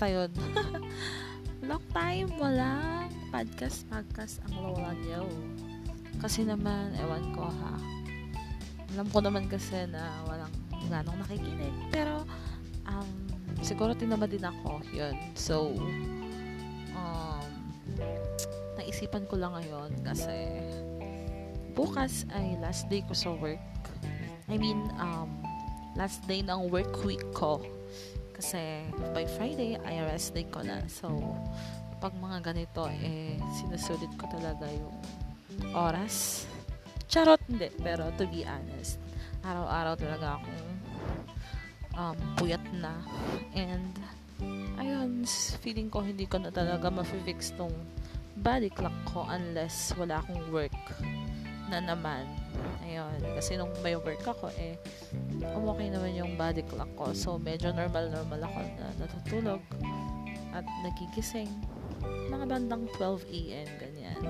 Basta yun. Long time wala podcast podcast ang lola niyo. Kasi naman, ewan ko ha. Alam ko naman kasi na walang ganong nakikinig. Pero, um, siguro tinama din ako. Yun. So, um, naisipan ko lang ngayon kasi bukas ay last day ko sa work. I mean, um, last day ng work week ko. Kasi by Friday, ay rest day ko na. So, pag mga ganito, eh, sinusulit ko talaga yung oras. Charot, hindi. Pero to be honest, araw-araw talaga akong um, puyat na. And, ayun, feeling ko hindi ko na talaga ma-fix tong body clock ko unless wala akong work na naman. Ayun. Kasi nung may work ako, eh, okay naman yung body clock ko. So, medyo normal-normal ako na natutulog at nagigising. Mga bandang 12 a.m. ganyan.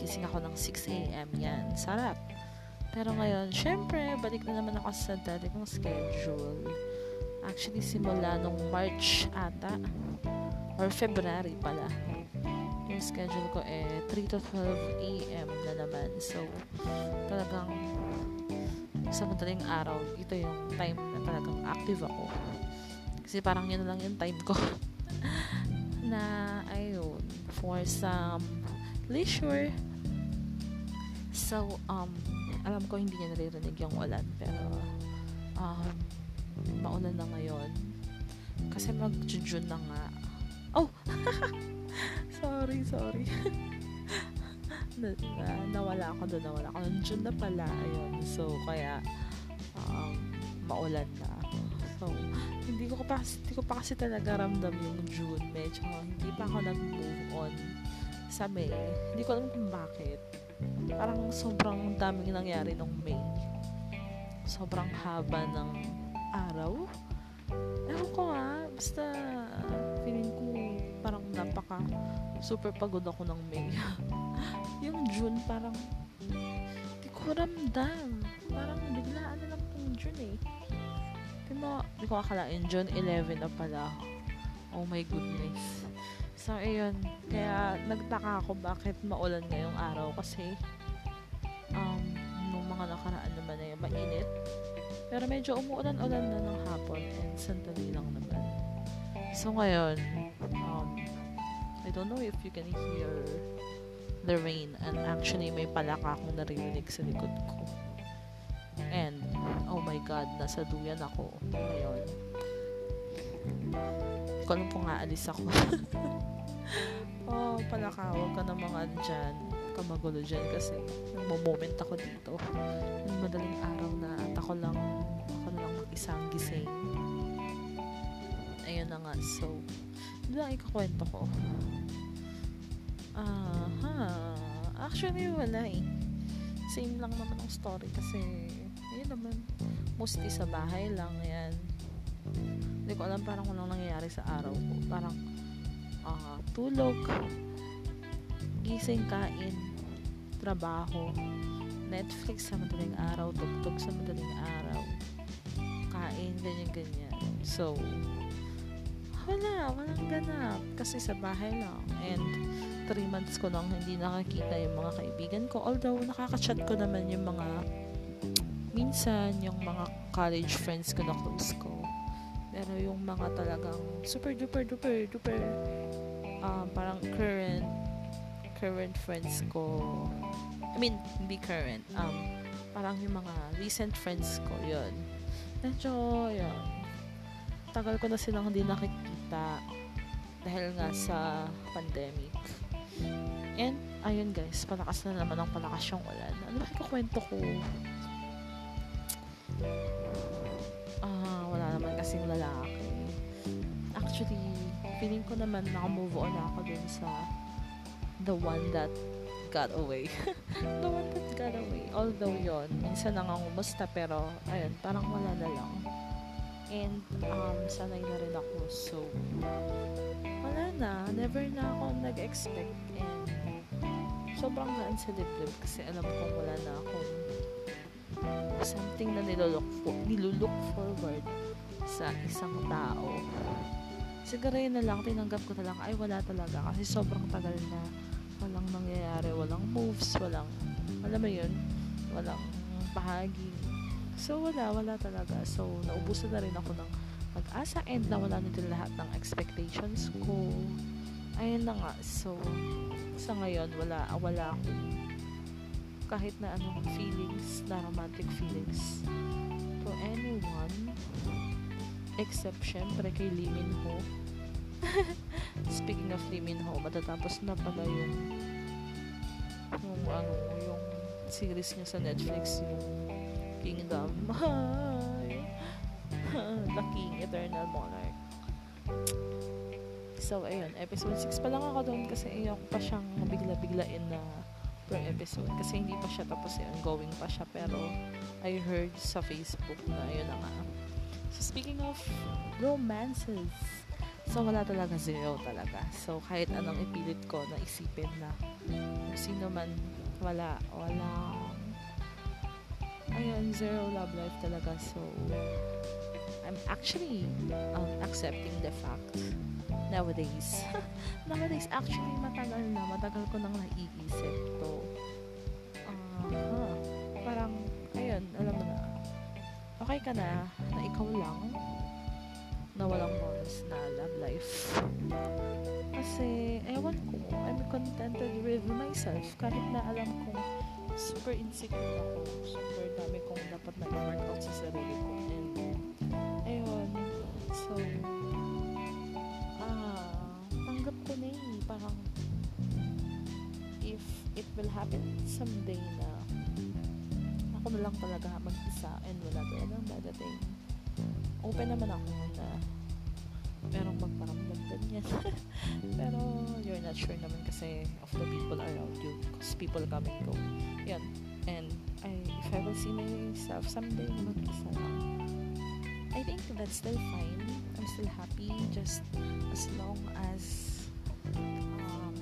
Gising ako ng 6 a.m. yan. Sarap. Pero ngayon, syempre, balik na naman ako sa dati kong schedule. Actually, simula nung March ata, or February pala, schedule ko eh 3 to 12 a.m. na naman. So, talagang sa madaling araw, ito yung time na talagang active ako. Kasi parang yun lang yung time ko. na, ayun, for some leisure. So, um, alam ko hindi niya naririnig yung ulan, pero, um, maulan na ngayon. Kasi mag-June na nga. Oh! sorry, sorry. na, na, nawala ako doon, nawala ako. June na pala, ayun. So, kaya, um, maulan na. So, hindi ko pa, hindi ko pa kasi talaga ramdam yung June. Medyo, hindi pa ako nag-move on sa May. Hindi ko alam kung bakit. Parang sobrang daming nangyari nung May. Sobrang haba ng araw. Ewan ko nga, basta feeling ko parang napaka super pagod ako ng May. yung June parang hindi ko ramdam. Parang biglaan na lang tong June eh. Di mo, di ko akalain, June 11 na pala. Oh my goodness. So, ayun. Kaya, nagtaka ako bakit maulan ngayong araw kasi um, nung mga nakaraan naman ay mainit. Pero medyo umuulan-ulan na ng hapon and sandali lang naman. So, ngayon, I don't know if you can hear the rain and actually may palaka akong naririnig sa likod ko. And, oh my God, nasa duyan ako ngayon. Hindi ko alam kung aalis ako. oh, palaka, huwag ka na mga dyan. Huwag ka magulo dyan kasi nagmo-moment ako dito. Yung madaling araw na at ako lang, ako lang isang gising. Ayun na nga. So, lang ikakwento ko. Aha. Actually, wala eh. Same lang naman ang story kasi yun naman. Mostly sa bahay lang yan. Hindi ko alam parang walang nangyayari sa araw ko. Parang uh, tulog, gising, kain, trabaho, Netflix sa madaling araw, tugtog sa madaling araw, kain, ganyan-ganyan. So, wala, walang ganap. Kasi sa bahay lang. And, 3 months ko nang hindi nakakita yung mga kaibigan ko. Although, nakaka-chat ko naman yung mga minsan, yung mga college friends ko na close ko. Pero yung mga talagang super duper duper duper um, parang current current friends ko I mean, hindi current um, parang yung mga recent friends ko yun medyo yun tagal ko na silang hindi nakikita dahil nga sa pandemic and ayun guys palakas na naman ang palakas yung ulan ano ba kwento ko ah wala naman kasing lalaki actually feeling ko naman naka-move on ako dun sa the one that got away. the one that got away. Although yon minsan nangangumusta pero ayun, parang wala na lang. And um, sanay na rin ako. So, wala na. Never na ako nag-expect and sobrang gaan sa dibdib kasi alam ko wala na akong something na nilolook, for, nilolook forward sa isang tao siguro yun na lang, tinanggap ko na lang, ay wala talaga kasi sobrang tagal na walang nangyayari, walang moves, walang, alam mo yun, walang bahagi. So, wala, wala talaga. So, naubusan na rin ako ng pag-asa and nawala na din lahat ng expectations ko. Ayun na nga. So, sa ngayon, wala, wala akong kahit na anong feelings, na romantic feelings to anyone except syempre kay Lee Ho. Speaking of Lee Ho, matatapos na pala yung yung ano, yung series niya sa Netflix, yung Kingdom. The King, Eternal Monarch. So, ayun, episode 6 pa lang ako doon kasi ayoko pa siyang bigla-biglain na per episode kasi hindi pa siya tapos eh, ongoing pa siya pero I heard sa Facebook na yun na nga. So speaking of romances, so wala talaga zero talaga. So kahit anong ipilit ko na isipin na sino man wala, wala ayun, zero love life talaga. So I'm actually um, accepting the fact nowadays. nowadays, actually, matagal na. Matagal ko nang naiisip to. Uh. Parang, ayun, alam mo na. Okay ka na, na ikaw lang, na walang bonus na love life. Kasi, ewan ko, I'm contented with myself. Kahit na alam kong super insecure ako. Super dami kong dapat na i-work out sa sarili ko. And, ayun, so, tanggap ko na eh. Parang, if it will happen someday na ako na lang talaga mag-isa and wala talagang dadating. Open naman ako na merong magparamdam din yan. Pero, you're not sure naman kasi of the people around you. Because people come and go. Yan. And, I, if I will see myself someday na mag-isa lang, I think that's still fine. I'm still happy just as long as um,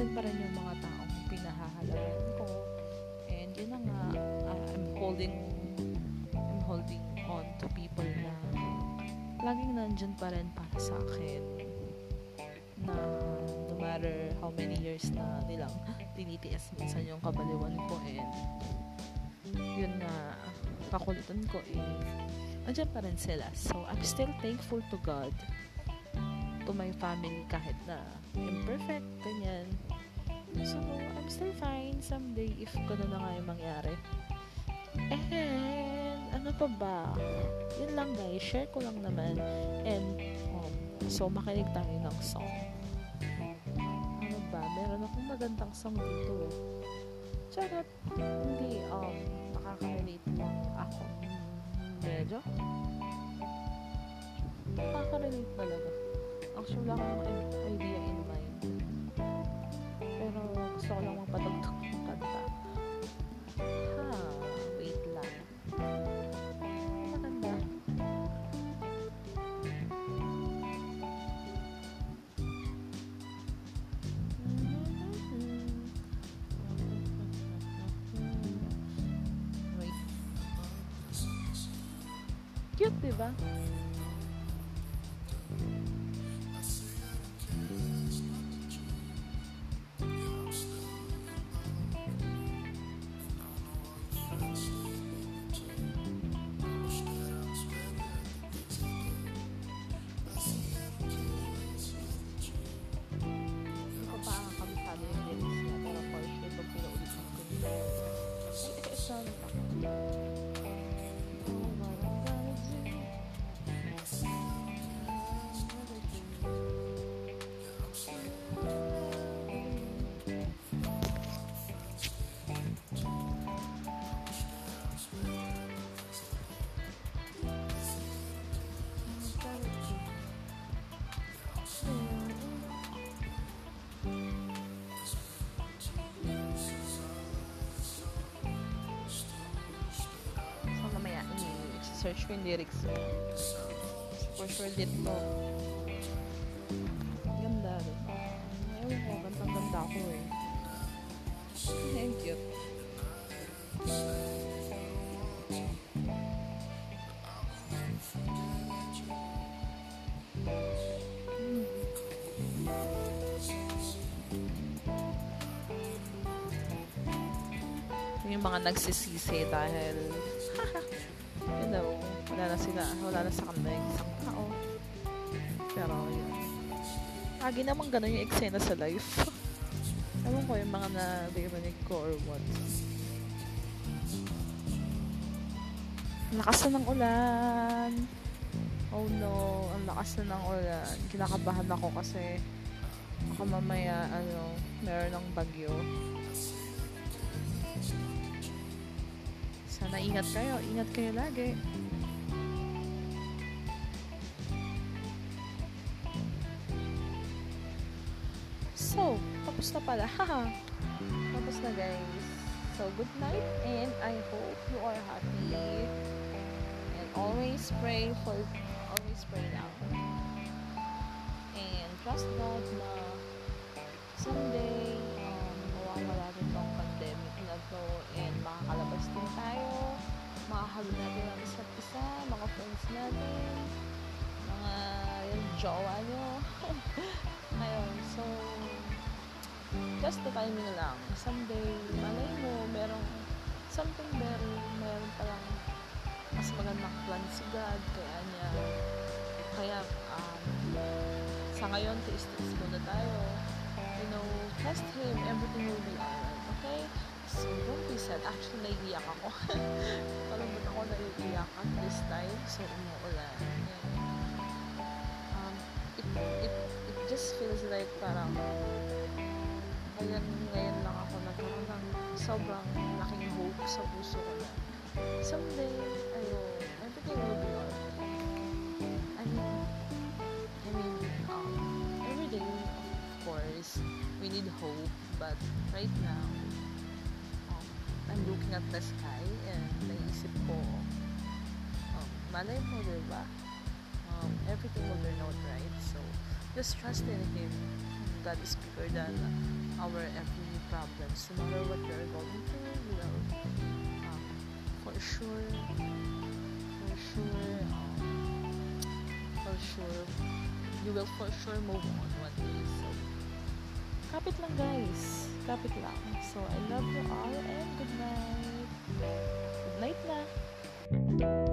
nandyan pa rin yung mga taong pinahahalagan ko and yun na nga uh, I'm holding I'm holding on to people na laging nandyan pa rin para sa akin na no matter how many years na nilang tinitiis minsan yung kabaliwan ko and yun na kakulitan ko eh andyan pa rin sila so I'm still thankful to God to my family kahit na imperfect, ganyan. So, I'm still fine someday if gano'n na nga yung mangyari. And, ano pa ba? Yun lang guys, share ko lang naman. And, um, so, makinig tayo ng song. Ano ba? Meron akong magandang song dito. Charot. Hindi, um, nakaka-relate lang ako. Medyo. Nakaka-relate talaga. Actually, wala akong idea in mind. Pero gusto ko lang magpatugtog Cute, diba? Hindi search ko yung lyrics. For sure, dit mo. Ganda rin. Ewan ko, gantang ganda ko eh. Thank you. Hmm. yung mga nagsisisi dahil sila. Wala na sa kanila yung isang tao. Pero yun. Lagi naman ganun yung eksena sa life. Ewan ko yung mga naririnig ko or what. Lakas na ng ulan. Oh no. Ang lakas na ng ulan. Kinakabahan ako kasi baka mamaya ano meron ng bagyo. Sana ingat kayo. Ingat kayo lagi so tapos na pala. Haha. Tapos na guys. So good night and I hope you are happy. And always pray for always pray lang and trust God na someday um, mawawala rin tong pandemic na to and makakalabas din tayo. Makahalo natin ang isa't isa mga friends natin mga yung jowa nyo just the timing lang. Someday malay mo merong something better meron palang mas magandang plan si God kaya niya. Kaya um, sa ngayon tiis-tiis muna tayo. You know trust Him everything will be alright okay? So don't be sad. Actually naiiyak ako. Parang ba't ako naiiyak at this time? So umuulan. Um, it, it, it just feels like parang ngayon, ngayon lang ako nagkaroon ng sobrang laking hope sa puso ko na someday, ayun, everything will be alright. I mean, I mean, um, every day, of course, we need hope, but right now, um, I'm looking at the sky and naisip ko, um, malay mo, diba? Um, everything will turn out right, so just trust in Him. God is bigger than our every problems. No matter what you're going through, you will um, for sure, for sure, um, for sure, you will for sure move on one day. So, kapit lang guys. Kapit lang. So, I love you all and good night. Good night na.